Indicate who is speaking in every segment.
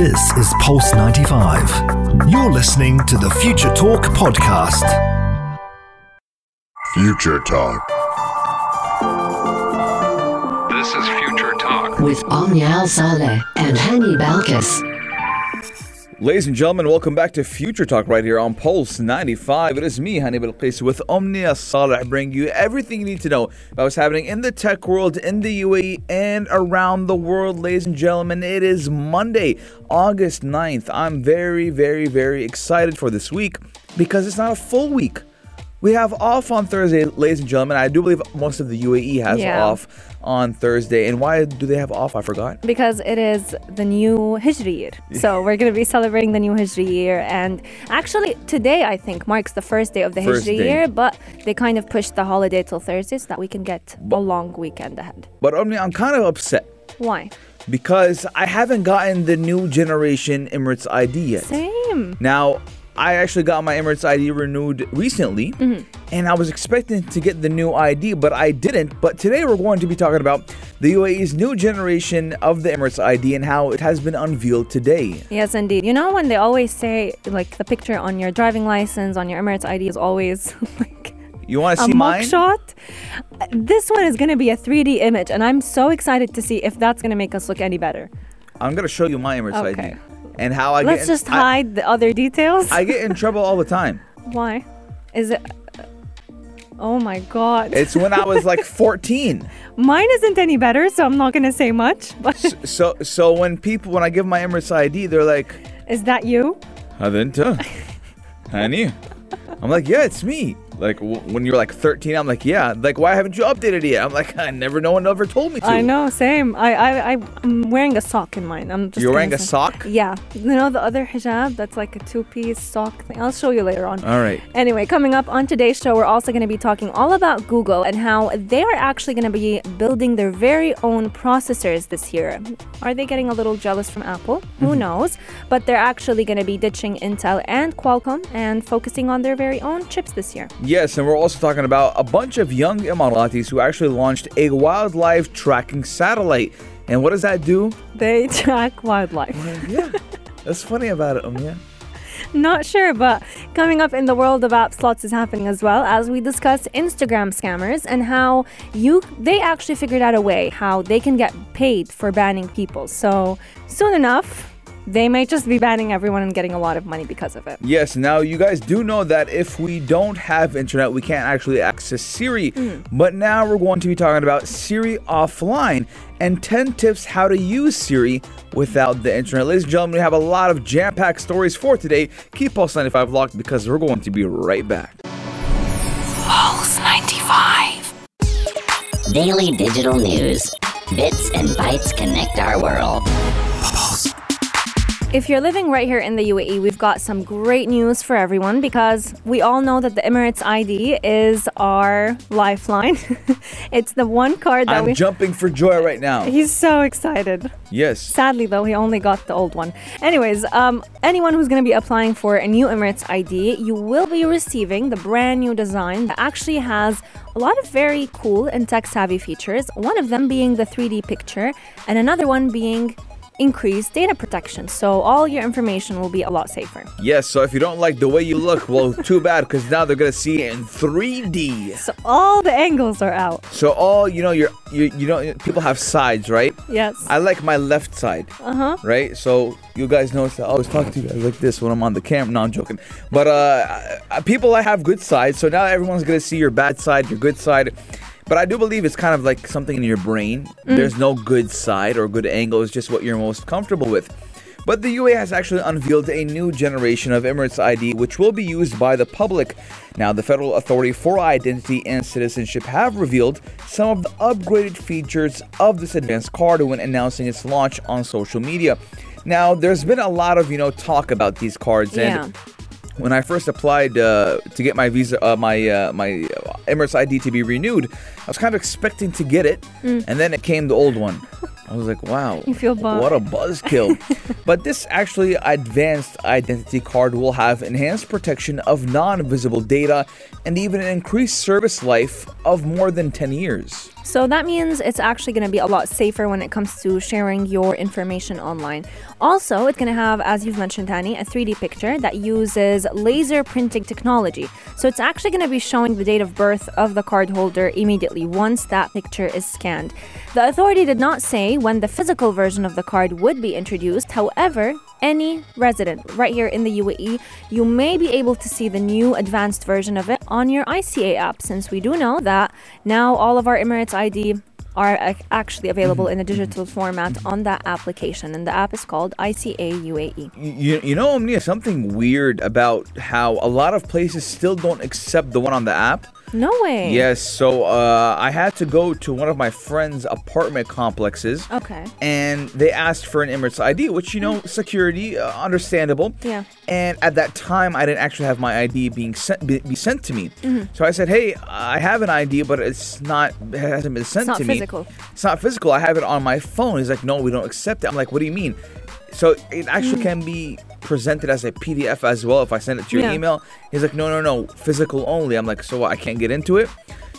Speaker 1: This is Pulse 95. You're listening to the Future Talk podcast.
Speaker 2: Future Talk.
Speaker 3: This is Future Talk.
Speaker 4: with Omnial Saleh and Hani Balkis.
Speaker 5: Ladies and gentlemen, welcome back to Future Talk right here on Pulse 95. It is me, Hani Balkis, with Omnia Saleh, bringing you everything you need to know about what's happening in the tech world, in the UAE, and around the world. Ladies and gentlemen, it is Monday, August 9th. I'm very, very, very excited for this week because it's not a full week. We have off on Thursday, ladies and gentlemen. I do believe most of the UAE has
Speaker 6: Yeah.
Speaker 5: off on Thursday. And why do they have off? I forgot.
Speaker 6: because it is the new Hijri year. So we're going to be celebrating the new Hijri year. And actually, today, I think, marks the first day of the
Speaker 5: First
Speaker 6: Hijri
Speaker 5: day.
Speaker 6: year, but they kind of pushed the holiday till Thursday so that we can get a long weekend ahead.
Speaker 5: But Omni, I'm kind of upset.
Speaker 6: Why?
Speaker 5: because I haven't gotten the new generation Emirates ID yet.
Speaker 6: Same.
Speaker 5: Now, I actually got my Emirates ID renewed recently,
Speaker 6: Mm-hmm.
Speaker 5: And I was expecting to get the new ID, but I didn't. But today we're going to be talking about the UAE's new generation of the Emirates ID and how it has been unveiled today.
Speaker 6: Yes, indeed. You know when they always say, like, the picture on your driving license, on your Emirates ID is always like
Speaker 5: You want to
Speaker 6: a
Speaker 5: see mine?
Speaker 6: mugshot? This one is going to be a 3D image, and I'm so excited to see if that's going to make us look any better.
Speaker 5: I'm gonna show you my Emirates
Speaker 6: Okay.
Speaker 5: ID and how I get.
Speaker 6: Let's
Speaker 5: get.
Speaker 6: just
Speaker 5: I-
Speaker 6: hide the other details.
Speaker 5: I get in trouble all the time.
Speaker 6: Why? Is it? Oh my God.
Speaker 5: It's when I was like 14.
Speaker 6: Mine isn't any better, so I'm not going to say much. But
Speaker 5: so, so, so, when people, when I give my Emirates ID, they're like,
Speaker 6: Is that you?
Speaker 5: Adinta. honey, I'm like, Yeah, it's me like w- when you're like 13 I'm like yeah like why haven't you updated yet I'm like I never no one ever told me to
Speaker 6: I know, same. I I I'm wearing a sock in mine. I'm just.
Speaker 5: you're wearing a sock
Speaker 6: Yeah, you know the other hijab that's like a two-piece sock thing. I'll show you later on.
Speaker 5: all right
Speaker 6: Anyway, coming up on today's show, we're also going to be talking all about Google and how they are actually going to be building their very own processors this year. Are they getting a little jealous from Apple? Who mm-hmm. knows? But they're actually going to be ditching Intel and Qualcomm and focusing on their very own chips this year.
Speaker 5: Yes and we're also talking about a bunch of young Emiratis who actually launched a wildlife tracking satellite and what does that do
Speaker 6: They track wildlife.
Speaker 5: yeah that's funny about it um yeah
Speaker 6: Not sure, but coming up in the world of app slots is happening as well as we discuss Instagram scammers and how you they actually figured out a way how they can get paid for banning people. So soon enough, they may just be banning everyone and getting a lot of money because of it.
Speaker 5: Yes, now you guys do know that if we don't have internet, we can't actually access Siri. Hmm. But now we're going to be talking about Siri offline and 10 tips how to use Siri without the internet. Ladies and gentlemen, we have a lot of jam packed stories for today. Keep Pulse 95 locked because we're going to be right back.
Speaker 4: Pulse 95.
Speaker 7: Daily digital news. Bits and bytes connect our world.
Speaker 6: If you're living right here in the UAE, we've got some great news for everyone because we all know that the Emirates ID is our lifeline. it's the one card that
Speaker 5: I'm
Speaker 6: we
Speaker 5: jumping for joy right now.
Speaker 6: He's so excited.
Speaker 5: Yes.
Speaker 6: Sadly, though, he only got the old one. Anyways, um, anyone who's going to be applying for a new Emirates ID, you will be receiving the brand new design that actually has a lot of very cool and tech savvy features. One of them being the 3D picture, and another one being increased data protection. So all your information will be a lot safer.
Speaker 5: Yes, so if you don't like the way you look, well, too bad because now they're going to see it in 3D.
Speaker 6: So all the angles are out.
Speaker 5: So all, you know, you're, you, you know, people have sides, right?
Speaker 6: Yes.
Speaker 5: I like my left side.
Speaker 6: Uh huh.
Speaker 5: Right? So you guys notice that I always talk to you guys like this when I'm on the camera. No, I'm joking. But uh, uh, people I have good sides, so now everyone's gonna see your bad side, your good side. But I do believe it's kind of like something in your brain. Mm. There's no good side or good angle. It's just what you're most comfortable with. But the UAE has actually unveiled a new generation of Emirates ID, which will be used by the public. Now, the Federal Authority for Identity and Citizenship have revealed some of the upgraded features of this advanced card when announcing its launch on social media. Now, there's been a lot of you know talk about these cards,
Speaker 6: Yeah.
Speaker 5: and when I first applied uh, to get my visa, uh, my uh, my Emirates ID to be renewed, I was kind of expecting to get it, and then it came the old one. I was like, wow,
Speaker 6: Mm. You feel bummed.
Speaker 5: what a buzzkill. but this actually advanced identity card will have enhanced protection of non-visible data and even an increased service life of more than 10 years.
Speaker 6: So that means it's actually going to be a lot safer when it comes to sharing your information online. Also, it's going to have, as you've mentioned, Tani, a 3D picture that uses laser printing technology. So it's actually going to be showing the date of birth of the card holder immediately once that picture is scanned. The authority did not say when the physical version of the card would be introduced. However, any resident right here in the UAE, you may be able to see the new advanced version of it on your ICA app, since we do know that now all of our Emirates ID are uh, actually available in a digital format on that application, and the app is called ICA UAE.
Speaker 5: You, you know, Omnia, something weird about how a lot of places still don't accept the one on the app.
Speaker 6: No way.
Speaker 5: Yes, so uh, I had to go to one of my friend's apartment complexes.
Speaker 6: Okay.
Speaker 5: And they asked for an Emirates ID, which, you know, security, uh, understandable.
Speaker 6: Yeah.
Speaker 5: And at that time, I didn't actually have my ID being sent, be, be sent to me.
Speaker 6: Mm-hmm.
Speaker 5: So I said, hey, I have an ID, but it's not, it hasn't been sent to me.
Speaker 6: It's not physical.
Speaker 5: It's not physical. I have it on my phone. He's like, no, we don't accept it. I'm like, what do you mean? So it actually
Speaker 6: Mm.
Speaker 5: can be presented as a PDF as well if I send it to your
Speaker 6: Yeah.
Speaker 5: email. He's like, no, no, no, physical only. I'm like, so what? I can't get into it.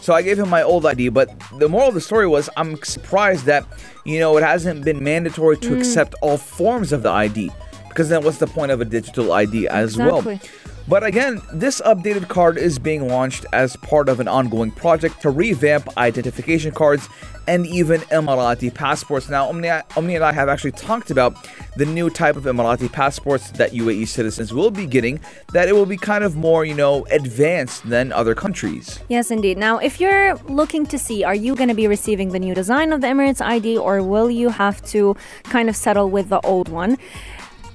Speaker 5: So I gave him my old ID, but the moral of the story was I'm surprised that you know it hasn't been mandatory
Speaker 6: Mm.
Speaker 5: to accept all forms of the ID because then what's the point of a digital ID as
Speaker 6: Exactly.
Speaker 5: well? But again, this updated card is being launched as part of an ongoing project to revamp identification cards and even Emirati passports. Now, Omni, Omni and I have actually talked about the new type of Emirati passports that UAE citizens will be getting, that it will be kind of more, you know, advanced than other countries.
Speaker 6: Yes, indeed. Now, if you're looking to see, are you going to be receiving the new design of the Emirates ID or will you have to kind of settle with the old one?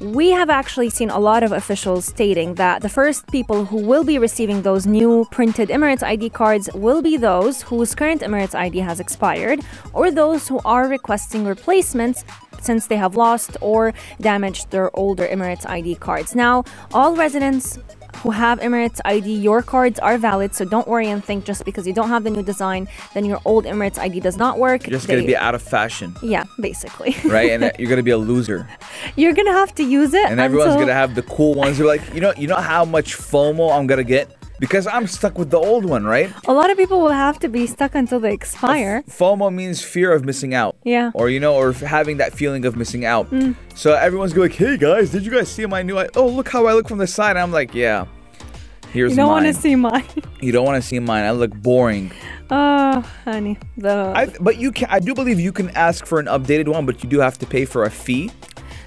Speaker 6: We have actually seen a lot of officials stating that the first people who will be receiving those new printed Emirates ID cards will be those whose current Emirates ID has expired or those who are requesting replacements since they have lost or damaged their older Emirates ID cards. Now, all residents who have Emirates ID, your cards are valid, so don't worry and think just because you don't have the new design, then your old Emirates ID does not work.
Speaker 5: You're just going to be out of fashion,
Speaker 6: yeah, basically.
Speaker 5: right? and uh, you're going to be a loser.
Speaker 6: You're gonna have to use it,
Speaker 5: And everyone's
Speaker 6: until-
Speaker 5: going to have the cool ones. You're like, you know, you know how much FOMO I'm going to get? Because I'm stuck with the old one, right?
Speaker 6: A lot of people will have to be stuck until they expire.
Speaker 5: FOMO means fear of missing out.
Speaker 6: Yeah.
Speaker 5: Or you know, or f- having that feeling of missing out. Mm. So everyone's going like, "Hey guys, did you guys see my new? I- oh, look how I look from the side." And I'm like, "Yeah, here's
Speaker 6: You don't want to see mine.
Speaker 5: you don't want to see mine. I look boring."
Speaker 6: oh, honey. The
Speaker 5: I, but you can. I do believe you can ask for an updated one, but you do have to pay for a fee.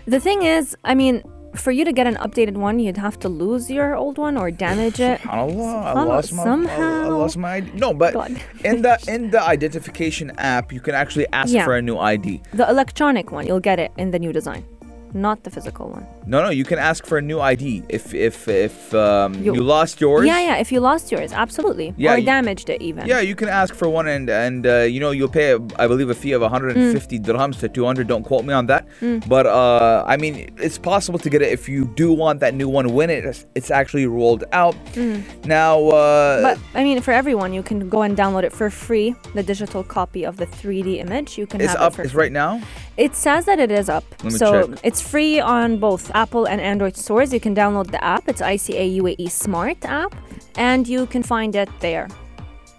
Speaker 6: the thing is, I mean, for you to get an updated one, you'd have to lose your old one or damage it.
Speaker 5: Subhanallah, I lost my I, I lost my ID. No, but
Speaker 6: God.
Speaker 5: in the in the identification app, you can actually ask
Speaker 6: Yeah.
Speaker 5: for a new ID.
Speaker 6: The electronic one, you'll get it in the new design, not the physical one.
Speaker 5: No, no, you can ask for a new ID if if if um, you,
Speaker 6: You-
Speaker 5: lost yours.
Speaker 6: Yeah, yeah. If you lost yours, absolutely.
Speaker 5: Yeah,
Speaker 6: or
Speaker 5: you-
Speaker 6: damaged it even.
Speaker 5: Yeah, you can ask for one, and and uh, you know you'll pay, I believe, a fee of 150 dirhams to 200. Don't quote me on that, but uh, I mean, it's possible to get it if you do want that new one when it it's actually rolled out. Now, uh,
Speaker 6: But I mean, for everyone, you can go and download it for free. The digital copy of the 3D image, you can
Speaker 5: it's
Speaker 6: have
Speaker 5: up.
Speaker 6: it for
Speaker 5: It's
Speaker 6: free.
Speaker 5: right now.
Speaker 6: It says that it is up. So
Speaker 5: check.
Speaker 6: it's free on both Apple and Android stores. You can download the app. It's ICA UAE Smart app, and you can find it there,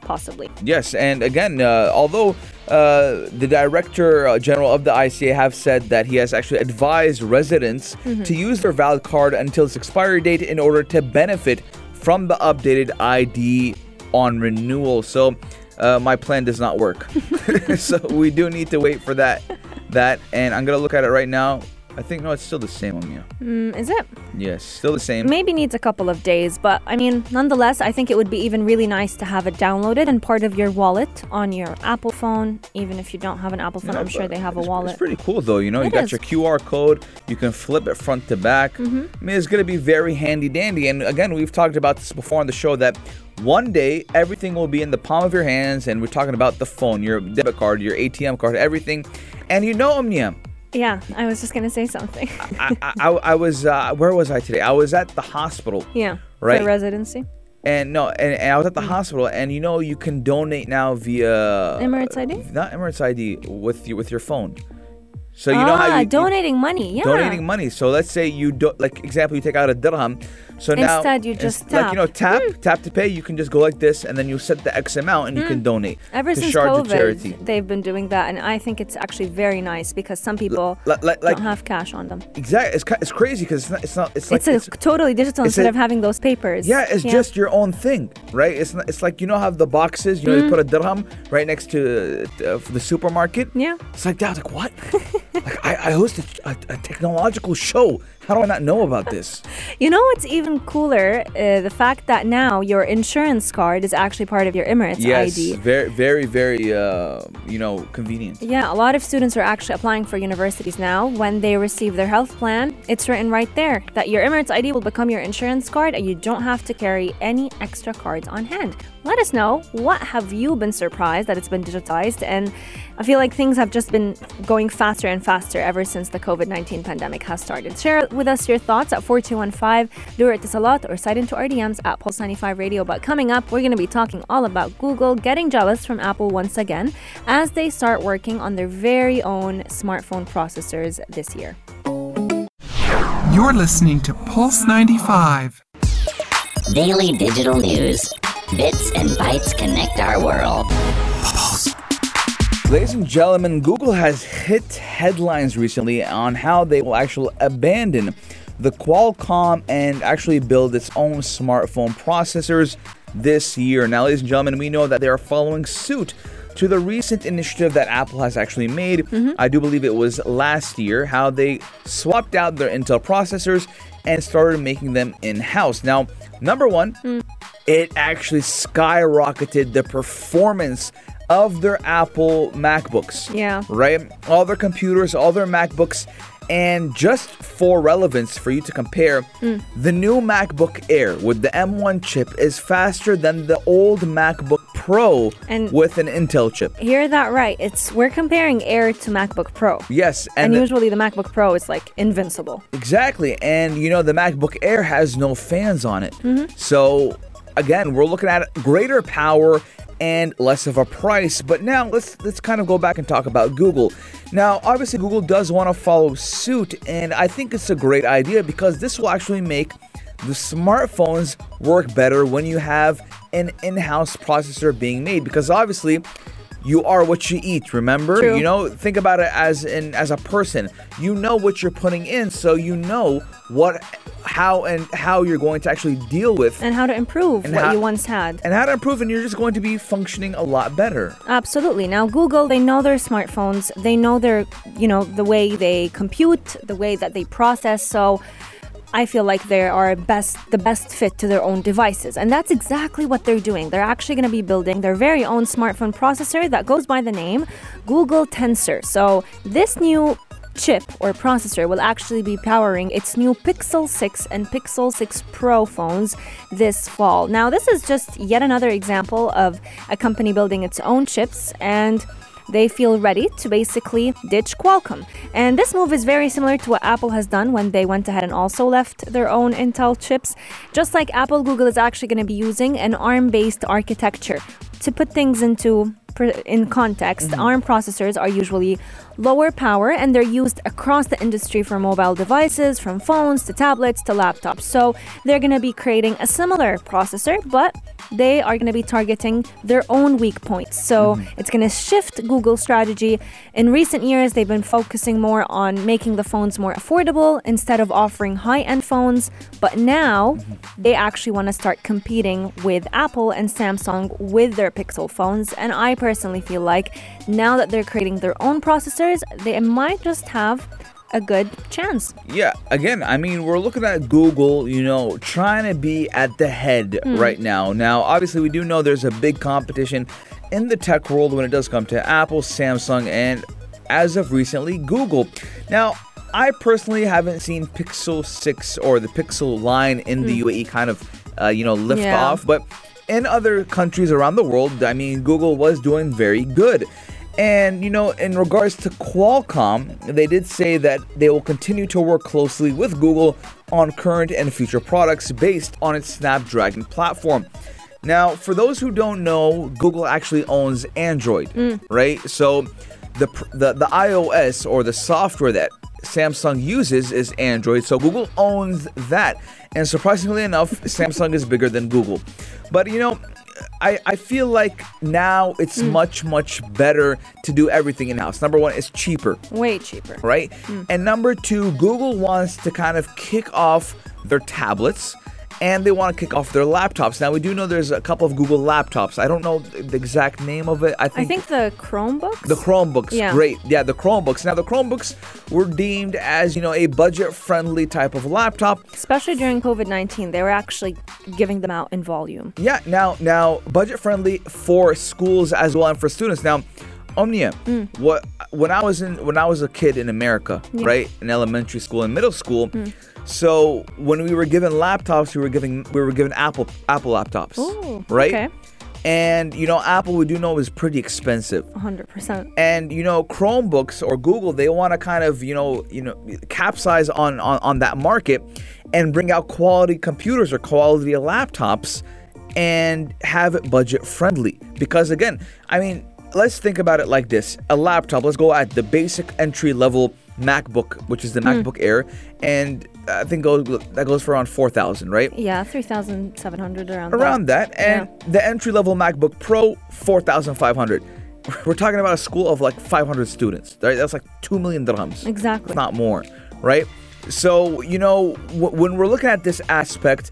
Speaker 6: possibly.
Speaker 5: Yes, and again, uh, although uh, the director general of the ICA have said that he has actually advised residents to use their valid card until its expiry date in order to benefit from the updated ID on renewal. So uh, my plan does not work. so we do need to wait for that. That and I'm gonna look at it right now. I think no, it's still the same on you.
Speaker 6: Mm, is it?
Speaker 5: Yes, still the same.
Speaker 6: Maybe needs a couple of days, but I mean, nonetheless, I think it would be even really nice to have it downloaded and part of your wallet on your Apple phone. Even if you don't have an Apple phone, I'm sure they have a wallet.
Speaker 5: It's pretty cool though, you know. you got
Speaker 6: is.
Speaker 5: your QR code. You can flip it front to back.
Speaker 6: Mm-hmm.
Speaker 5: I mean, it's gonna be very handy dandy. And again, we've talked about this before on the show that one day everything will be in the palm of your hands, and we're talking about the phone, your debit card, your ATM card, everything. And you know, Omnia,
Speaker 6: Yeah, I was just gonna say something.
Speaker 5: I, I, I, I was uh, where was I today? I was at the hospital.
Speaker 6: yeah,
Speaker 5: Right.
Speaker 6: residency.
Speaker 5: And no, and, and I was at
Speaker 6: Mm.
Speaker 5: the hospital, and you know you can donate now via
Speaker 6: Emirates ID?
Speaker 5: not Emirates ID with you with your phone. So you know how
Speaker 6: Ah,
Speaker 5: you
Speaker 6: donating money. Yeah.
Speaker 5: donating money. So let's say you do like example you take out a dirham. So now
Speaker 6: Instead, you
Speaker 5: ins-
Speaker 6: just
Speaker 5: like you know
Speaker 6: tap.
Speaker 5: tap tap to pay. You can just go like this and then you set the X amount and you can donate
Speaker 6: Hmm. Ever
Speaker 5: to
Speaker 6: since COVID,
Speaker 5: charity.
Speaker 6: they've been doing that, and I think it's actually very nice because some people
Speaker 5: li- like- like-
Speaker 6: don't have cash on them.
Speaker 5: Exactly. It's, it's crazy because it's not. It's not. It's like
Speaker 6: it's a totally digital
Speaker 5: it's
Speaker 6: instead
Speaker 5: a-
Speaker 6: of having those papers.
Speaker 5: Yeah, it's just your own thing, right? It's not, it's like you know have the boxes, you know, you
Speaker 6: Mm.
Speaker 5: put a dirham right next to uh, for the supermarket.
Speaker 6: Yeah.
Speaker 5: It's like that. Like, what? like I, I host a, a, a technological show. How do I not know about this?
Speaker 6: You know what's even cooler? Uh, the fact that now your insurance card is actually part of your Emirates
Speaker 5: yes,
Speaker 6: ID.
Speaker 5: very, very, very, uh, you know, convenient.
Speaker 6: Yeah, a lot of students are actually applying for universities now. When they receive their health plan, it's written right there that your Emirates ID will become your insurance card and you don't have to carry any extra cards on hand. Let us know what have you been surprised that it's been digitized and I feel like things have just been going faster and faster ever since the COVID-19 pandemic has started. Share with us your thoughts at 4215, lure it to lot or sign into our DMs at Pulse 95 Radio. But coming up, we're going to be talking all about Google getting jealous from Apple once again as they start working on their very own smartphone processors this year.
Speaker 2: You're listening to Pulse 95.
Speaker 7: Daily digital news. Bits and bytes connect our world.
Speaker 5: Ladies and gentlemen, Google has hit headlines recently on how they will actually abandon the Qualcomm and actually build its own smartphone processors this year. Now, ladies and gentlemen, we know that they are following suit to the recent initiative that Apple has actually made. Mm-hmm. I do believe it was last year, how they swapped out their Intel processors and started making them in house. Now, number one, mm. It actually skyrocketed the performance of their Apple MacBooks.
Speaker 6: Yeah.
Speaker 5: Right? All their computers, all their MacBooks. And just for relevance, for you to compare,
Speaker 6: Mm.
Speaker 5: the new MacBook Air with the M1 chip is faster than the old MacBook Pro
Speaker 6: And-
Speaker 5: with an Intel chip.
Speaker 6: Hear that right. It's we're comparing Air to MacBook Pro.
Speaker 5: Yes,
Speaker 6: And,
Speaker 5: and,
Speaker 6: usually the MacBook Pro is like invincible.
Speaker 5: Exactly. And you know, the MacBook Air has no fans on it.
Speaker 6: Mm-hmm.
Speaker 5: So again, we're looking at greater power and less of a price. But now let's let's kind of go back and talk about Google. Now, obviously Google does want to follow suit and I think it's a great idea because this will actually make the smartphones work better when you have an in-house processor being made because obviously you are what you eat remember
Speaker 6: True.
Speaker 5: you know think about it as in as a person you know what you're putting in so you know what how and how you're going to actually deal with
Speaker 6: And how to improve what
Speaker 5: how-
Speaker 6: you once had.
Speaker 5: and how to improve and you're just going to be functioning a lot better
Speaker 6: Absolutely. Now Google, they know their smartphones. They know their, you know, the way they compute, the way that they process. So I feel like they are best the best fit to their own devices. And that's exactly what they're doing. They're actually going to be building their very own smartphone processor that goes by the name Google Tensor. So this new chip or processor will actually be powering its new Pixel 6 and Pixel 6 Pro phones this fall. Now, this is just yet another example of a company building its own chips and they feel ready to basically ditch Qualcomm. And this move is very similar to what Apple has done when they went ahead and also left their own Intel chips. Just like Apple, Google is actually going to be using an ARM based architecture. To put things into in context, mm-hmm. ARM processors are usually lower power and they're used across the industry for mobile devices, from phones to tablets to laptops. So they're going to be creating a similar processor, but they are going to be targeting their own weak points. So mm-hmm. it's going to shift Google's strategy. In recent years, they've been focusing more on making the phones more affordable instead of offering high end phones. But now mm-hmm. they actually want to start competing with Apple and Samsung with their Pixel phones. And I personally feel like now that they're creating their own processors, they might just have a good chance.
Speaker 5: Yeah, again, I mean, we're looking at Google, you know, trying to be at the head right now. Now, obviously, we do know there's a big competition in the tech world when it does come to Apple, Samsung, and as of recently, Google. Now, I personally haven't seen Pixel 6 or the Pixel line in the UAE kind of, uh, you know, lift
Speaker 6: Yeah.
Speaker 5: off, but in other countries around the world, I mean, Google was doing very good. And, you know, in regards to Qualcomm, they did say that they will continue to work closely with Google on current and future products based on its Snapdragon platform. Now, for those who don't know, Google actually owns Android, mm. right? So the the the iOS or the software that Samsung uses is Android, so Google owns that. And surprisingly enough, Samsung is bigger than Google. But you know, I, I feel like now it's hmm. much much better to do everything in house. Number one, it's cheaper
Speaker 6: Way cheaper.
Speaker 5: right? Hmm. And number two, Google wants to kind of kick off their tablets and they want to kick off their laptops. Now, we do know there's a couple of Google laptops. I don't know the exact name of it. I
Speaker 6: I
Speaker 5: think,
Speaker 6: think the Chromebooks.
Speaker 5: the Chromebooks,
Speaker 6: Yeah.
Speaker 5: great. Yeah, the Chromebooks. Now, the Chromebooks were deemed as, you know, a budget friendly type of laptop.
Speaker 6: Especially during COVID 19, they were actually giving them out in volume.
Speaker 5: Yeah, now now budget friendly for schools as well and for students. Now, Omnia,
Speaker 6: Mm.
Speaker 5: what when I was in when I was a kid in America, right, in elementary school and middle school,
Speaker 6: Mm.
Speaker 5: so when we were given laptops, we were giving we were given Apple Apple laptops,
Speaker 6: Ooh,
Speaker 5: right?
Speaker 6: okay.
Speaker 5: And you know, Apple we do know is pretty expensive.
Speaker 6: 100%.
Speaker 5: And you know, Chromebooks or Google, they want to kind of you know you know capsize on, on on that market and bring out quality computers or quality laptops and have it budget friendly. Because again, I mean, let's think about it like this: a laptop. Let's go at the basic entry level MacBook, which is the hmm. MacBook Air, and I think goes that goes for around four thousand, right?
Speaker 6: Yeah, 3,700 around
Speaker 5: around that and the entry level macbook pro 4500 we're talking about a school of like 500 students right? That's like 2 million dirhams.
Speaker 6: Exactly.
Speaker 5: if not more right so you know w- when we're looking at this aspect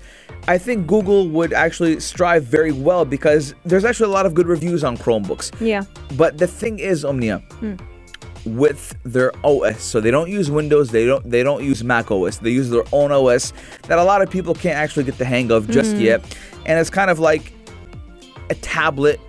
Speaker 5: i think google would actually strive very well because there's actually a lot of good reviews on chromebooks
Speaker 6: Yeah.
Speaker 5: but the thing is omnia
Speaker 6: Hmm.
Speaker 5: with their OS. So they don't use Windows, they don't they don't use Mac OS. They use their own OS that a lot of people can't actually get the hang of just
Speaker 6: Mm.
Speaker 5: yet. And it's kind of like a tablet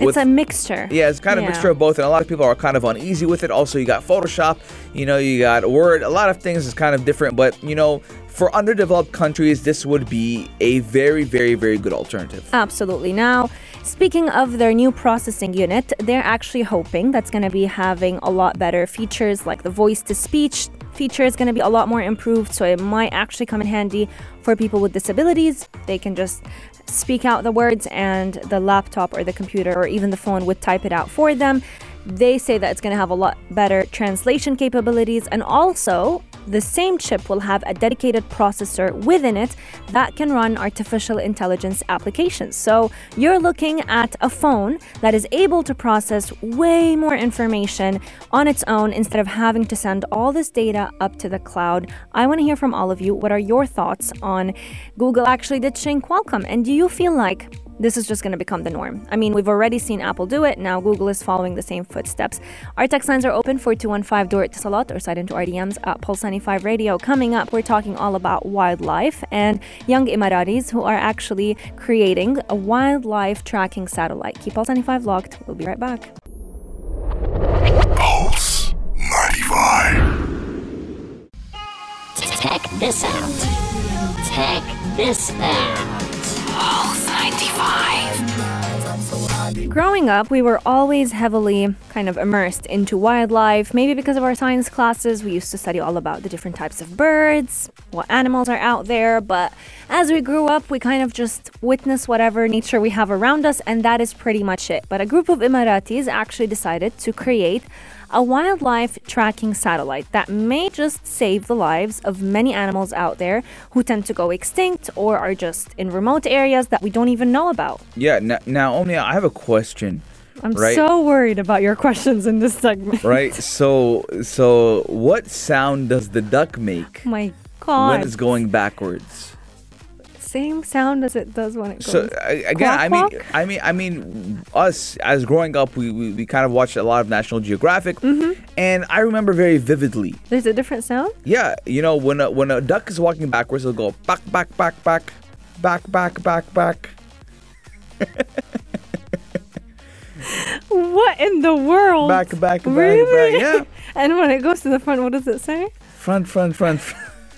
Speaker 6: It's a mixture.
Speaker 5: yeah, it's kind of a mixture of both, and a lot of people are kind of uneasy with it. Also, you got Photoshop, you know, you got Word. A lot of things is kind of different, but you know, for underdeveloped countries, this would be a very, very, very good alternative.
Speaker 6: Absolutely. Now, speaking of their new processing unit, they're actually hoping that's going to be having a lot better features like the voice to speech feature is going to be a lot more improved. So it might actually come in handy for people with disabilities. They can just speak out the words, and the laptop or the computer or even the phone would type it out for them. They say that it's going to have a lot better translation capabilities, and also the same chip will have a dedicated processor within it that can run artificial intelligence applications. So you're looking at a phone that is able to process way more information on its own instead of having to send all this data up to the cloud. I want to hear from all of you. What are your thoughts on Google actually ditching Qualcomm? And do you feel like this is just going to become the norm. I mean, we've already seen Apple do it. Now Google is following the same footsteps. Our text lines are open for 215 Door to Salat or side into RDMs at Pulse 95 Radio. Coming up, we're talking all about wildlife and young Emiratis who are actually creating a wildlife tracking satellite. Keep Pulse 95 locked. We'll be right back.
Speaker 1: Pulse 95.
Speaker 7: Check this out. Check this out.
Speaker 6: Growing up, we were always heavily kind of immersed into wildlife. Maybe because of our science classes, we used to study all about the different types of birds, what animals are out there. But as we grew up, we kind of just witness whatever nature we have around us, and that is pretty much it. But a group of Emiratis actually decided to create a wildlife tracking satellite that may just save the lives of many animals out there who tend to go extinct or are just in remote areas that we don't even know about.
Speaker 5: Yeah. Now, now Omnia, I have a question.
Speaker 6: I'm
Speaker 5: Right.
Speaker 6: so worried about your questions in this segment.
Speaker 5: Right. so, so what sound does the duck make
Speaker 6: Oh my god.
Speaker 5: when it's going backwards?
Speaker 6: Same sound as it does when it goes.
Speaker 5: So again,
Speaker 6: Quack,
Speaker 5: I mean,
Speaker 6: quack?
Speaker 5: I mean, I mean, us as growing up, we, we, we kind of watched a lot of National Geographic,
Speaker 6: Mm-hmm.
Speaker 5: and I remember very vividly.
Speaker 6: There's a different sound?
Speaker 5: Yeah, you know, when a, when a duck is walking backwards, it'll go back, back, back, back, back, back, back, back.
Speaker 6: What in the world?
Speaker 5: Back, back, back,
Speaker 6: really?
Speaker 5: back, yeah.
Speaker 6: and when it goes to the front, what does it say?
Speaker 5: Front, front, front.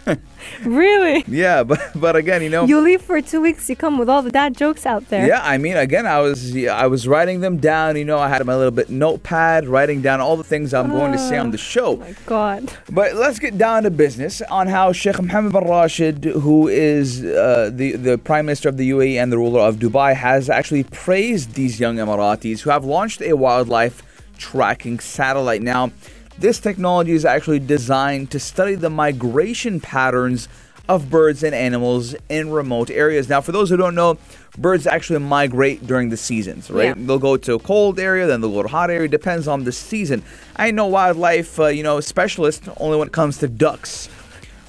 Speaker 6: Really?
Speaker 5: yeah, but but again, you know.
Speaker 6: You leave for two weeks, you come with all the dad jokes out there.
Speaker 5: Yeah, I mean, again, I was I was writing them down. You know, I had my little bit notepad, writing down all the things I'm going to say on the show.
Speaker 6: Oh my god.
Speaker 5: But let's get down to business on how Sheikh Mohammed bin Rashid, who is uh, the the Prime Minister of the UAE and the ruler of Dubai, has actually praised these young Emiratis who have launched a wildlife tracking satellite. Now, this technology is actually designed to study the migration patterns of birds and animals in remote areas. Now, for those who don't know, birds actually migrate during the seasons, right?
Speaker 6: Yeah.
Speaker 5: They'll go to a cold area, then they'll go to a hot area. Depends on the season. I know wildlife, uh, you know, specialist only when it comes to ducks,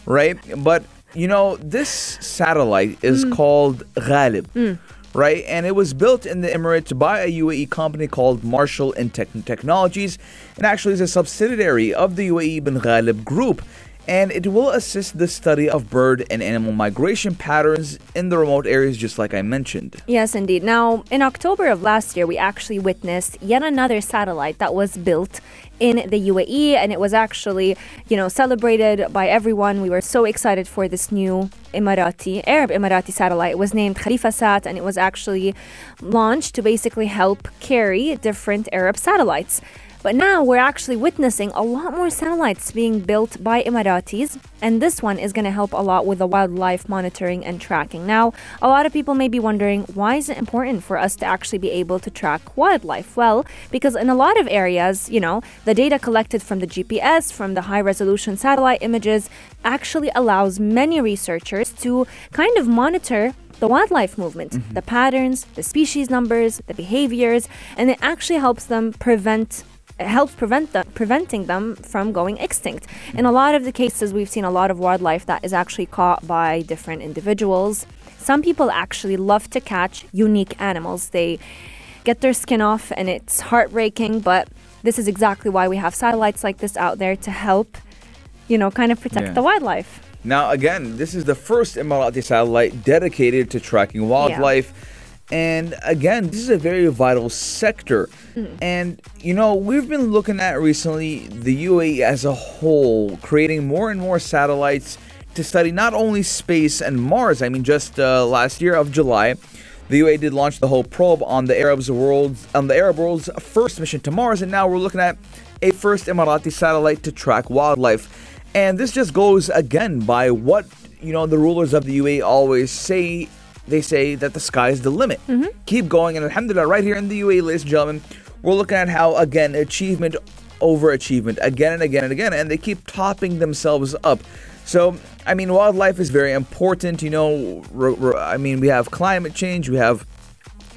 Speaker 5: right? But you know, this satellite is called Ghalib. Right, and it was built in the Emirates by a UAE company called Marshall and Tech- Technologies, and actually is a subsidiary of the UAE bin Ghalib Group and it will assist the study of bird and animal migration patterns in the remote areas, just like I mentioned.
Speaker 6: Yes, indeed. Now, in October of last year, we actually witnessed yet another satellite that was built in the UAE, and it was actually, you know, celebrated by everyone. We were so excited for this new Emirati, Arab Emirati satellite. It was named Khalifa Sat, and it was actually launched to basically help carry different Arab satellites. But now we're actually witnessing a lot more satellites being built by Emiratis, and this one is going to help a lot with the wildlife monitoring and tracking. Now, a lot of people may be wondering why is it important for us to actually be able to track wildlife? Well, because in a lot of areas, you know, the data collected from the GPS, from the high resolution satellite images, actually allows many researchers to kind of monitor the wildlife movement, mm-hmm. the patterns, the species numbers, the behaviors, and it actually helps them prevent helps prevent them preventing them from going extinct. In a lot of the cases we've seen a lot of wildlife that is actually caught by different individuals. Some people actually love to catch unique animals. They get their skin off and it's heartbreaking, but this is exactly why we have satellites like this out there to help you know kind of protect
Speaker 5: Yeah.
Speaker 6: the wildlife.
Speaker 5: Now, again, this is the first Emirati satellite dedicated to tracking wildlife. And again, this is a very vital sector. And, you know, we've been looking at recently the UAE as a whole, creating more and more satellites to study not only space and Mars. I mean, just uh, last year of July, the UAE did launch the Hope Probe on the Arabs world on the Arab world's first mission to Mars, and now we're looking at a first Emirati satellite to track wildlife. And this just goes again by what you know the rulers of the UAE always say. They say that the sky is the limit. Mm-hmm. Keep going, and Alhamdulillah, right here in the UAE, ladies and gentlemen, we're looking at how again achievement over achievement again and again and again, and they keep topping themselves up. So, I mean, wildlife is very important. You know, r- r- I mean, we have climate change, we have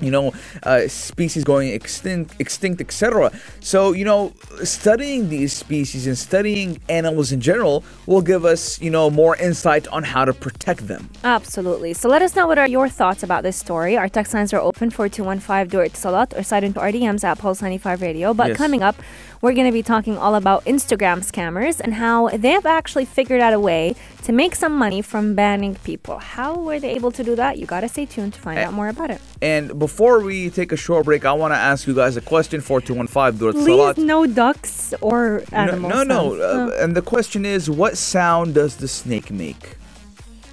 Speaker 5: you know, uh, species going extinct, extinct, etc. So, you know, studying these species and studying animals in general will give us, you know, more insight on how to protect them.
Speaker 6: Absolutely. So let us know what are your thoughts about this story. Our text lines are open for 215 do it salat or sign into RDMs at Pulse 95 Radio. But
Speaker 5: Yes.
Speaker 6: coming up, we're going to be talking all about Instagram scammers and how they have actually figured out a way to make some money from banning people. How were they able to do that? You got to stay tuned to find
Speaker 5: Eh,
Speaker 6: out more about it.
Speaker 5: And before we take a short break, I want to ask you guys a question for 215 Durat
Speaker 6: Please, no ducks or
Speaker 5: No,
Speaker 6: animals.
Speaker 5: no, no. Uh, and the question is, what sound does the snake make?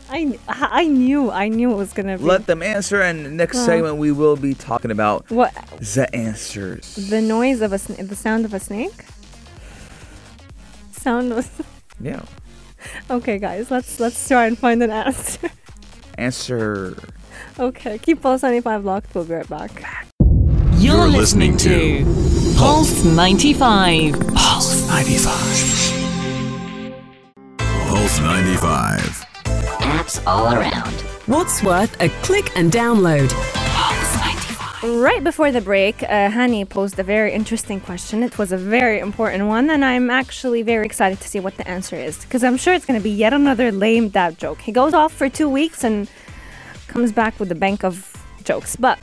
Speaker 6: I, I knew, I knew it was going to be.
Speaker 5: Let them answer, and next
Speaker 6: Uh.
Speaker 5: segment we will be talking about
Speaker 6: what?
Speaker 5: the answers.
Speaker 6: The noise of a sn- the sound of a snake? Sound was.
Speaker 5: yeah.
Speaker 6: Okay, guys, let's let's try and find an answer.
Speaker 5: Answer.
Speaker 6: okay, keep Pulse 95 locked. We'll be right back.
Speaker 4: You're listening to Pulse 95. Pulse
Speaker 1: 95. Pulse 95.
Speaker 7: Apps all around.
Speaker 8: What's worth a click and download?
Speaker 6: Right before the break, uh, Hani posed a very interesting question. It was a very important one, and I'm actually very excited to see what the answer is because I'm sure it's going to be yet another lame dad joke. He goes off for two weeks and comes back with a bank of jokes. But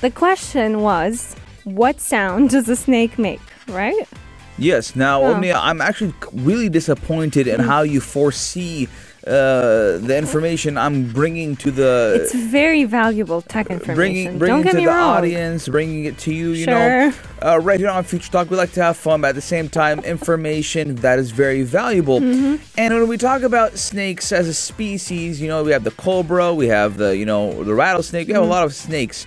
Speaker 6: the question was, what sound does a snake make? Right?
Speaker 5: Yes. Now,
Speaker 6: Oh.
Speaker 5: Omnia, I'm actually really disappointed in how you foresee uh, the information I'm bringing to the
Speaker 6: It's very valuable tech information.
Speaker 5: bringing bringing
Speaker 6: Don't
Speaker 5: to the
Speaker 6: wrong.
Speaker 5: audience, bringing it to you. You know,
Speaker 6: Sure.
Speaker 5: uh, right here on Future Talk, we like to have fun, but at the same time, information that is very valuable.
Speaker 6: Mm-hmm.
Speaker 5: And when we talk about snakes as a species, you know, we have the cobra, we have the you know the rattlesnake, we have a
Speaker 6: Mm-hmm.
Speaker 5: lot of snakes.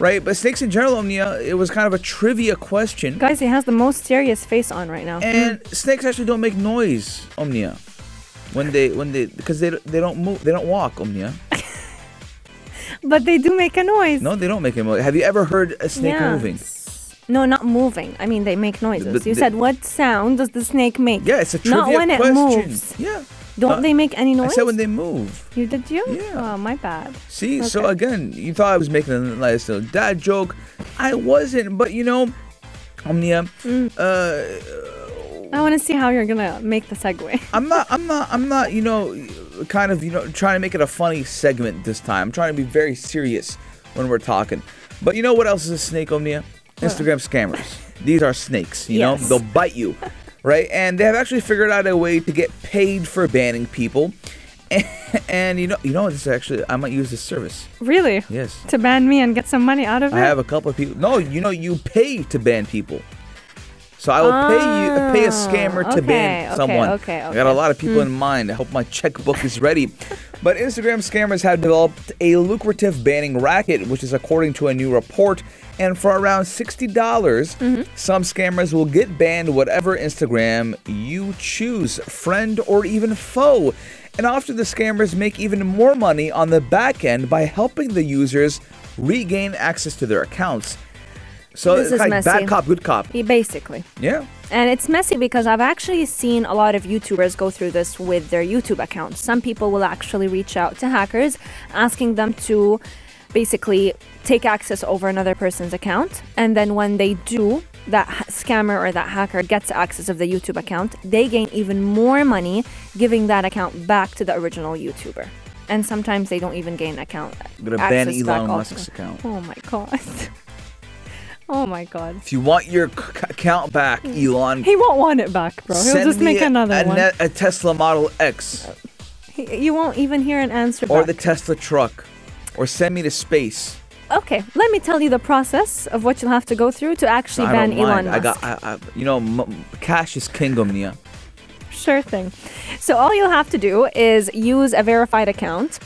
Speaker 5: Right, but snakes in general, Omnia, it was kind of a trivia question.
Speaker 6: Guys, he has the most serious face on right now.
Speaker 5: And snakes actually don't make noise, Omnia. When they when they because they they don't move they don't walk, Omnia.
Speaker 6: But they do make a noise.
Speaker 5: No, they don't make a noise. Have you ever heard a snake
Speaker 6: Yeah.
Speaker 5: moving?
Speaker 6: No, not moving. I mean, they make noises.
Speaker 5: But
Speaker 6: you
Speaker 5: the-
Speaker 6: said, what sound does the snake make?
Speaker 5: Yeah, it's a trivia
Speaker 6: Not when
Speaker 5: question.
Speaker 6: it moves.
Speaker 5: Yeah.
Speaker 6: Don't
Speaker 5: Uh,
Speaker 6: they make any noise?
Speaker 5: I said when they move.
Speaker 6: You did you?
Speaker 5: Yeah.
Speaker 6: Oh, my bad.
Speaker 5: See, so again, you thought I was making a nice little dad joke. I wasn't, but you know, Omnia,
Speaker 6: Mm.
Speaker 5: uh,
Speaker 6: I want to see how you're gonna make the segue.
Speaker 5: I'm not, I'm not, I'm not, you know, kind of, you know, trying to make it a funny segment this time. I'm trying to be very serious when we're talking. But you know what else is a snake, Omnia? Instagram scammers. These are snakes, you
Speaker 6: Yes.
Speaker 5: know, they'll bite you, right? And they have actually figured out a way to get paid for banning people. And, and you know, you know, what? this is actually, I might use this service.
Speaker 6: Really?
Speaker 5: Yes.
Speaker 6: To ban me and get some money out of it.
Speaker 5: I have a couple of people. No, you know, you pay to ban people. So I will pay you, pay a scammer to
Speaker 6: Ah, okay,
Speaker 5: ban someone.
Speaker 6: okay,
Speaker 5: I got a lot of people in mind. I hope my checkbook is ready. but Instagram scammers have developed a lucrative banning racket, which is according to a new report. And for around sixty dollars,
Speaker 6: Mm-hmm.
Speaker 5: some scammers will get banned whatever Instagram you choose, friend or even foe. And often the scammers make even more money on the back end by helping the users regain access to their accounts. So
Speaker 6: This
Speaker 5: it's
Speaker 6: is
Speaker 5: like
Speaker 6: messy.
Speaker 5: bad cop, good cop.
Speaker 6: Yeah, Basically.
Speaker 5: Yeah.
Speaker 6: And it's messy because I've actually seen a lot of YouTubers go through this with their YouTube accounts. Some people will actually reach out to hackers asking them to basically take access over another person's account. And then when they do, that scammer or that hacker gets access of the YouTube account, they gain even more money giving that account back to the original YouTuber. And sometimes they don't even gain account.
Speaker 5: I'm gonna ban Elon. Musk's account.
Speaker 6: Oh my god. oh my god.
Speaker 5: If you want your c- account back, mm. Elon,
Speaker 6: He won't want it back, bro. He'll just make
Speaker 5: a,
Speaker 6: another
Speaker 5: a,
Speaker 6: one.
Speaker 5: ne- a Tesla Model X
Speaker 6: He- You won't even hear an answer
Speaker 5: or
Speaker 6: back.
Speaker 5: the Tesla truck, or send me to space.
Speaker 6: okay, let me tell you the process of what you'll have to go through to actually
Speaker 5: I
Speaker 6: ban
Speaker 5: don't
Speaker 6: Elon
Speaker 5: mind.
Speaker 6: Musk.
Speaker 5: I got, I, I, you know, m- cash is king, Omnia.
Speaker 6: Sure thing. So all you'll have to do is use a verified account,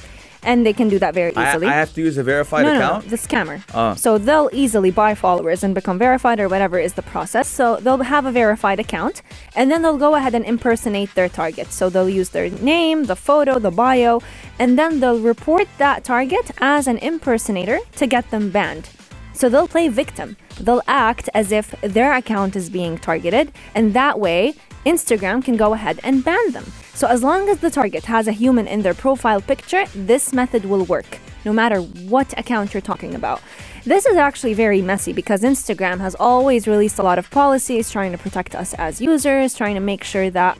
Speaker 6: and they can do that very easily.
Speaker 5: I have to use a verified
Speaker 6: no, no,
Speaker 5: account.
Speaker 6: no, the scammer.
Speaker 5: Ah.
Speaker 6: So they'll easily buy followers and become verified or whatever is the process. So they'll have a verified account and then they'll go ahead and impersonate their target. So they'll use their name, the photo, the bio, and then they'll report that target as an impersonator to get them banned. So they'll play victim. They'll act as if their account is being targeted, and that way, Instagram can go ahead and ban them. So as long as the target has a human in their profile picture, this method will work, no matter what account you're talking about. This is actually very messy because Instagram has always released a lot of policies trying to protect us as users, trying to make sure that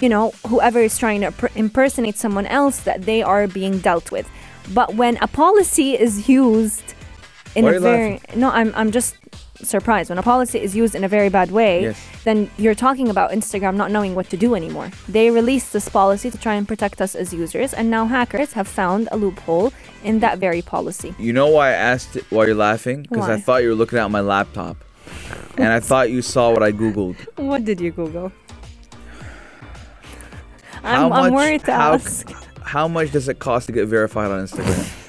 Speaker 6: you know, whoever is trying to impersonate someone else, that they are being dealt with. But when a policy is used in
Speaker 5: Why
Speaker 6: a very no, I'm I'm just surprised when a policy is used in a very bad way.
Speaker 5: Yes.
Speaker 6: Then you're talking about Instagram not knowing what to do anymore. They released this policy to try and protect us as users, and now hackers have found a loophole in that very policy.
Speaker 5: You know why I asked why you're laughing? Because I thought you were looking at my laptop. and I thought you saw what I Googled.
Speaker 6: What did you Google? I'm,
Speaker 5: much,
Speaker 6: I'm worried to
Speaker 5: how,
Speaker 6: ask.
Speaker 5: how much does it cost to get verified on Instagram?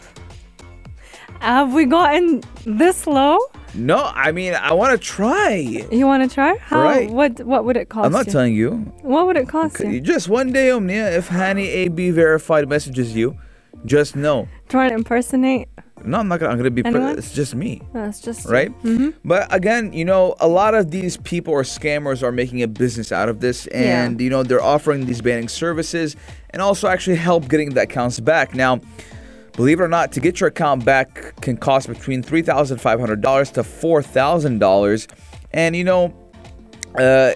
Speaker 6: Have we gotten this low?
Speaker 5: no, I mean, I want to try.
Speaker 6: You want to try? How?
Speaker 5: Right.
Speaker 6: What? What would it cost?
Speaker 5: I'm not
Speaker 6: you?
Speaker 5: telling you.
Speaker 6: What would it cost you?
Speaker 5: Just one day, Omnia, if Hani AB verified messages you, just know.
Speaker 6: Try to impersonate?
Speaker 5: No, I'm not gonna. I'm gonna be. Pre- it's just me,
Speaker 6: That's just
Speaker 5: right?
Speaker 6: Mm-hmm.
Speaker 5: But again, you know, a lot of these people or scammers are making a business out of this, and you know, they're offering these banning services and also actually help getting the accounts back. Now, believe it or not, to get your account back can cost between three thousand five hundred dollars to four thousand dollars, and you know, uh,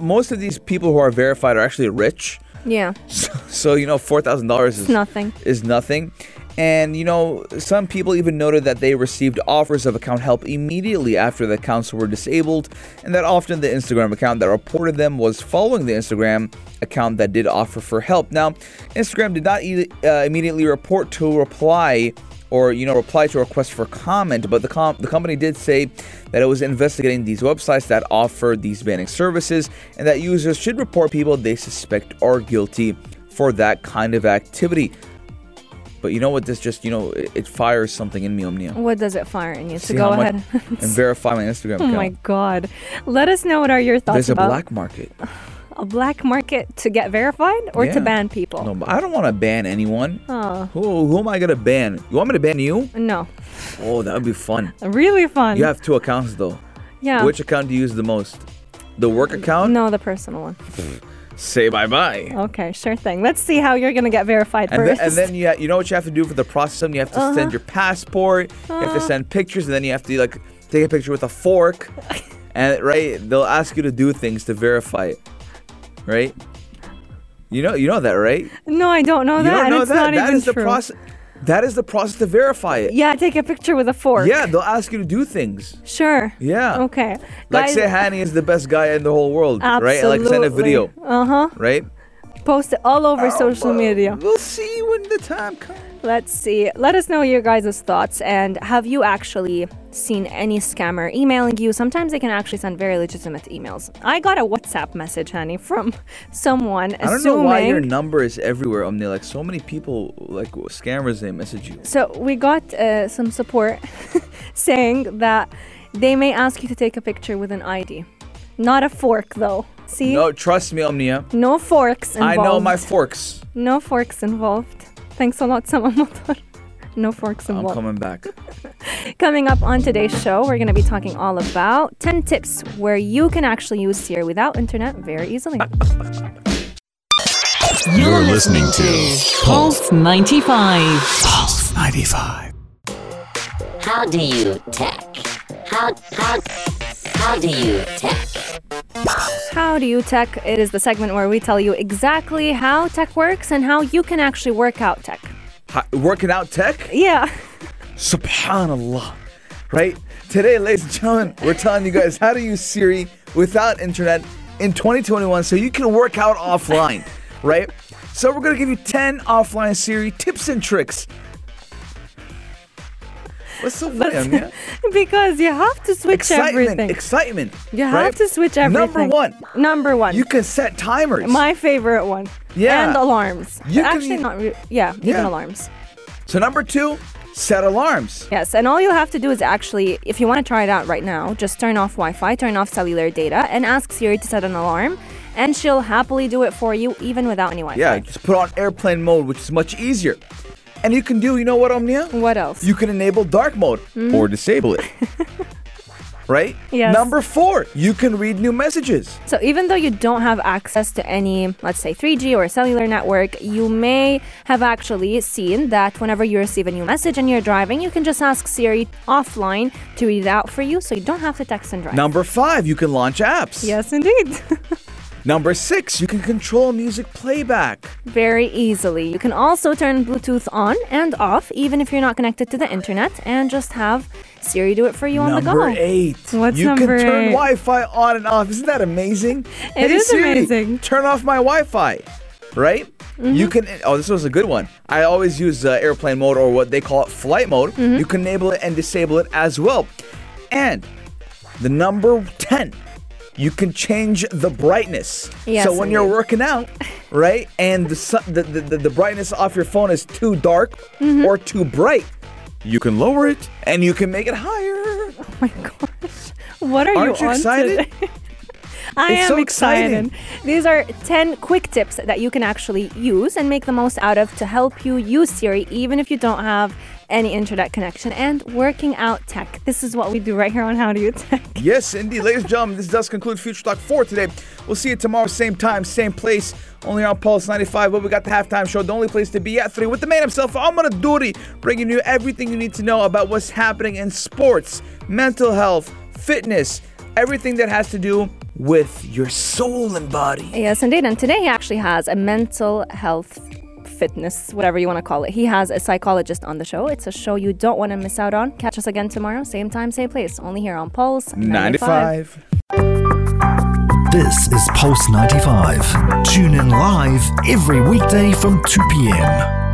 Speaker 5: most of these people who are verified are actually rich.
Speaker 6: Yeah,
Speaker 5: So, so you know, four thousand dollars is
Speaker 6: nothing.
Speaker 5: is nothing. And you know, some people even noted that they received offers of account help immediately after the accounts were disabled, and that often the Instagram account that reported them was following the Instagram account that did offer for help. Now, Instagram did not uh, immediately report to reply or you know reply to a request for comment, but the com- the company did say that it was investigating these websites that offer these banning services, and that users should report people they suspect are guilty for that kind of activity. But you know what? This just you know it, it fires something in me, Omnia.
Speaker 6: What does it fire in you?
Speaker 5: See
Speaker 6: to go ahead.
Speaker 5: and verify my Instagram
Speaker 6: oh my god! Let us know what are your thoughts
Speaker 5: There's a
Speaker 6: about
Speaker 5: black market.
Speaker 6: a black market to get verified or to ban people.
Speaker 5: No, I don't want to ban anyone.
Speaker 6: Oh
Speaker 5: Who who am I gonna ban? You want me to ban you?
Speaker 6: no,
Speaker 5: Oh, that would be fun.
Speaker 6: really fun.
Speaker 5: You have two accounts though.
Speaker 6: Yeah.
Speaker 5: Which account do you use the most? The work account?
Speaker 6: No, the personal one.
Speaker 5: Say bye bye.
Speaker 6: Okay, sure thing. Let's see how you're gonna get verified
Speaker 5: And then,
Speaker 6: first.
Speaker 5: and then you, ha- you know what you have to do for the process? You have to
Speaker 6: Uh-huh.
Speaker 5: send your passport. You have to send pictures, and then you have to like take a picture with a fork. and right, they'll ask you to do things to verify it. Right? You know, you know that, right?
Speaker 6: no, I don't know
Speaker 5: you
Speaker 6: that.
Speaker 5: don't know
Speaker 6: it's
Speaker 5: that.
Speaker 6: not
Speaker 5: That
Speaker 6: even
Speaker 5: is the process. That is the process to verify it.
Speaker 6: Yeah, take a picture with a fork.
Speaker 5: Yeah, they'll ask you to do things.
Speaker 6: Sure.
Speaker 5: Yeah.
Speaker 6: Okay.
Speaker 5: Like
Speaker 6: Guys,
Speaker 5: say Hani is the best guy in the whole world, right? And, Like send a video,
Speaker 6: Uh huh.
Speaker 5: right?
Speaker 6: Post it all over social media.
Speaker 5: We'll see when the time comes.
Speaker 6: Let's see. Let us know your guys' thoughts. And have you actually seen any scammer emailing you? Sometimes they can actually send very legitimate emails. I got a WhatsApp message, Hani, from someone
Speaker 5: I don't
Speaker 6: assuming.
Speaker 5: know why your number is everywhere, Omni. Like so many people, like scammers, they message you.
Speaker 6: So we got uh, some support saying that they may ask you to take a picture with an ID, not a fork though. See,
Speaker 5: No, trust me, Omnia.
Speaker 6: no forks involved.
Speaker 5: I know my forks.
Speaker 6: no forks involved. Thanks a lot, Sama Motor. No forks involved.
Speaker 5: I'm coming back.
Speaker 6: Coming up on today's show, we're going to be talking all about 10 tips where you can actually use Siri without internet very easily.
Speaker 4: You're listening to Pulse 95.
Speaker 1: Pulse 95.
Speaker 7: How do you tech? How how how do you tech?
Speaker 6: How do you tech? It is the segment where we tell you exactly how tech works and how you can actually work out tech.
Speaker 5: Hi, working out tech?
Speaker 6: Yeah.
Speaker 5: Subhanallah. Right? Today, ladies and gentlemen, we're telling you guys how to use Siri without internet in 2021 so you can work out offline. Right? So we're gonna give you 10 offline Siri tips and tricks. What's so funny,
Speaker 6: because you have to switch
Speaker 5: Excitement,
Speaker 6: everything.
Speaker 5: excitement.
Speaker 6: you have
Speaker 5: right?
Speaker 6: to switch everything.
Speaker 5: Number one,
Speaker 6: Number one.
Speaker 5: you can set timers.
Speaker 6: my favorite one.
Speaker 5: Yeah.
Speaker 6: And alarms.
Speaker 5: You can
Speaker 6: Actually, not. Re- yeah, even alarms.
Speaker 5: so number two, set alarms.
Speaker 6: Yes, and all you have to do is actually, if you want to try it out right now, just turn off Wi Fi, turn off cellular data, and ask Siri to set an alarm, and she'll happily do it for you even without any Wi Fi.
Speaker 5: Yeah, just put on airplane mode, which is much easier. And you can do, you know what, Omnia?
Speaker 6: What else?
Speaker 5: You can enable dark mode hmm? or disable it. right?
Speaker 6: Yes.
Speaker 5: Number four, you can read new messages.
Speaker 6: So even though you don't have access to any, let's say 3G or cellular network, you may have actually seen that whenever you receive a new message and you're driving, you can just ask Siri offline to read it out for you so you don't have to text and drive.
Speaker 5: Number five, you can launch apps.
Speaker 6: Yes, indeed.
Speaker 5: Number six, you can control music playback.
Speaker 6: Very easily. You can also turn Bluetooth on and off even if you're not connected to the internet and just have Siri do it for you on the go.
Speaker 5: number eight,
Speaker 6: What's
Speaker 5: you
Speaker 6: number
Speaker 5: can turn
Speaker 6: eight?
Speaker 5: Wi-Fi on and off. Isn't that amazing?
Speaker 6: It
Speaker 5: hey,
Speaker 6: is
Speaker 5: Siri,
Speaker 6: amazing.
Speaker 5: Turn off my Wi-Fi. Right?
Speaker 6: Mm-hmm.
Speaker 5: You can. Oh, this was a good one. I always use uh, airplane mode or what they call it flight mode.
Speaker 6: Mm-hmm.
Speaker 5: You can enable it and disable it as well. And the number ten, you can change the brightness.
Speaker 6: Yes,
Speaker 5: so when you're working out, right, and the, sun, the, the the brightness off your phone is too dark
Speaker 6: Mm-hmm.
Speaker 5: or too bright, you can lower it and you can make it higher.
Speaker 6: Oh my gosh. What are
Speaker 5: Aren't you
Speaker 6: on
Speaker 5: excited?
Speaker 6: I
Speaker 5: It's
Speaker 6: am
Speaker 5: so exciting.
Speaker 6: excited. These are 10 quick tips that you can actually use and make the most out of to help you use Siri even if you don't have any internet connection and working out tech. This is what we do right here on How Do You Tech.
Speaker 5: Yes, indeed. Ladies and gentlemen, this does conclude Future Talk for today. We'll see you tomorrow, same time, same place, only on Pulse 95. But we got the halftime show, the only place to be at 3 with the man himself, Amara Duri, bringing you everything you need to know about what's happening in sports, mental health, fitness, everything that has to do with your soul and body.
Speaker 6: Yes, indeed. And today he actually has a mental health fitness, whatever you want to call it. He has a psychologist on the show. It's a show you don't want to miss out on. Catch us again tomorrow, same time, same place, only here on Pulse 95.
Speaker 5: 95.
Speaker 1: This is Pulse 95. Tune in live every weekday from 2 p.m.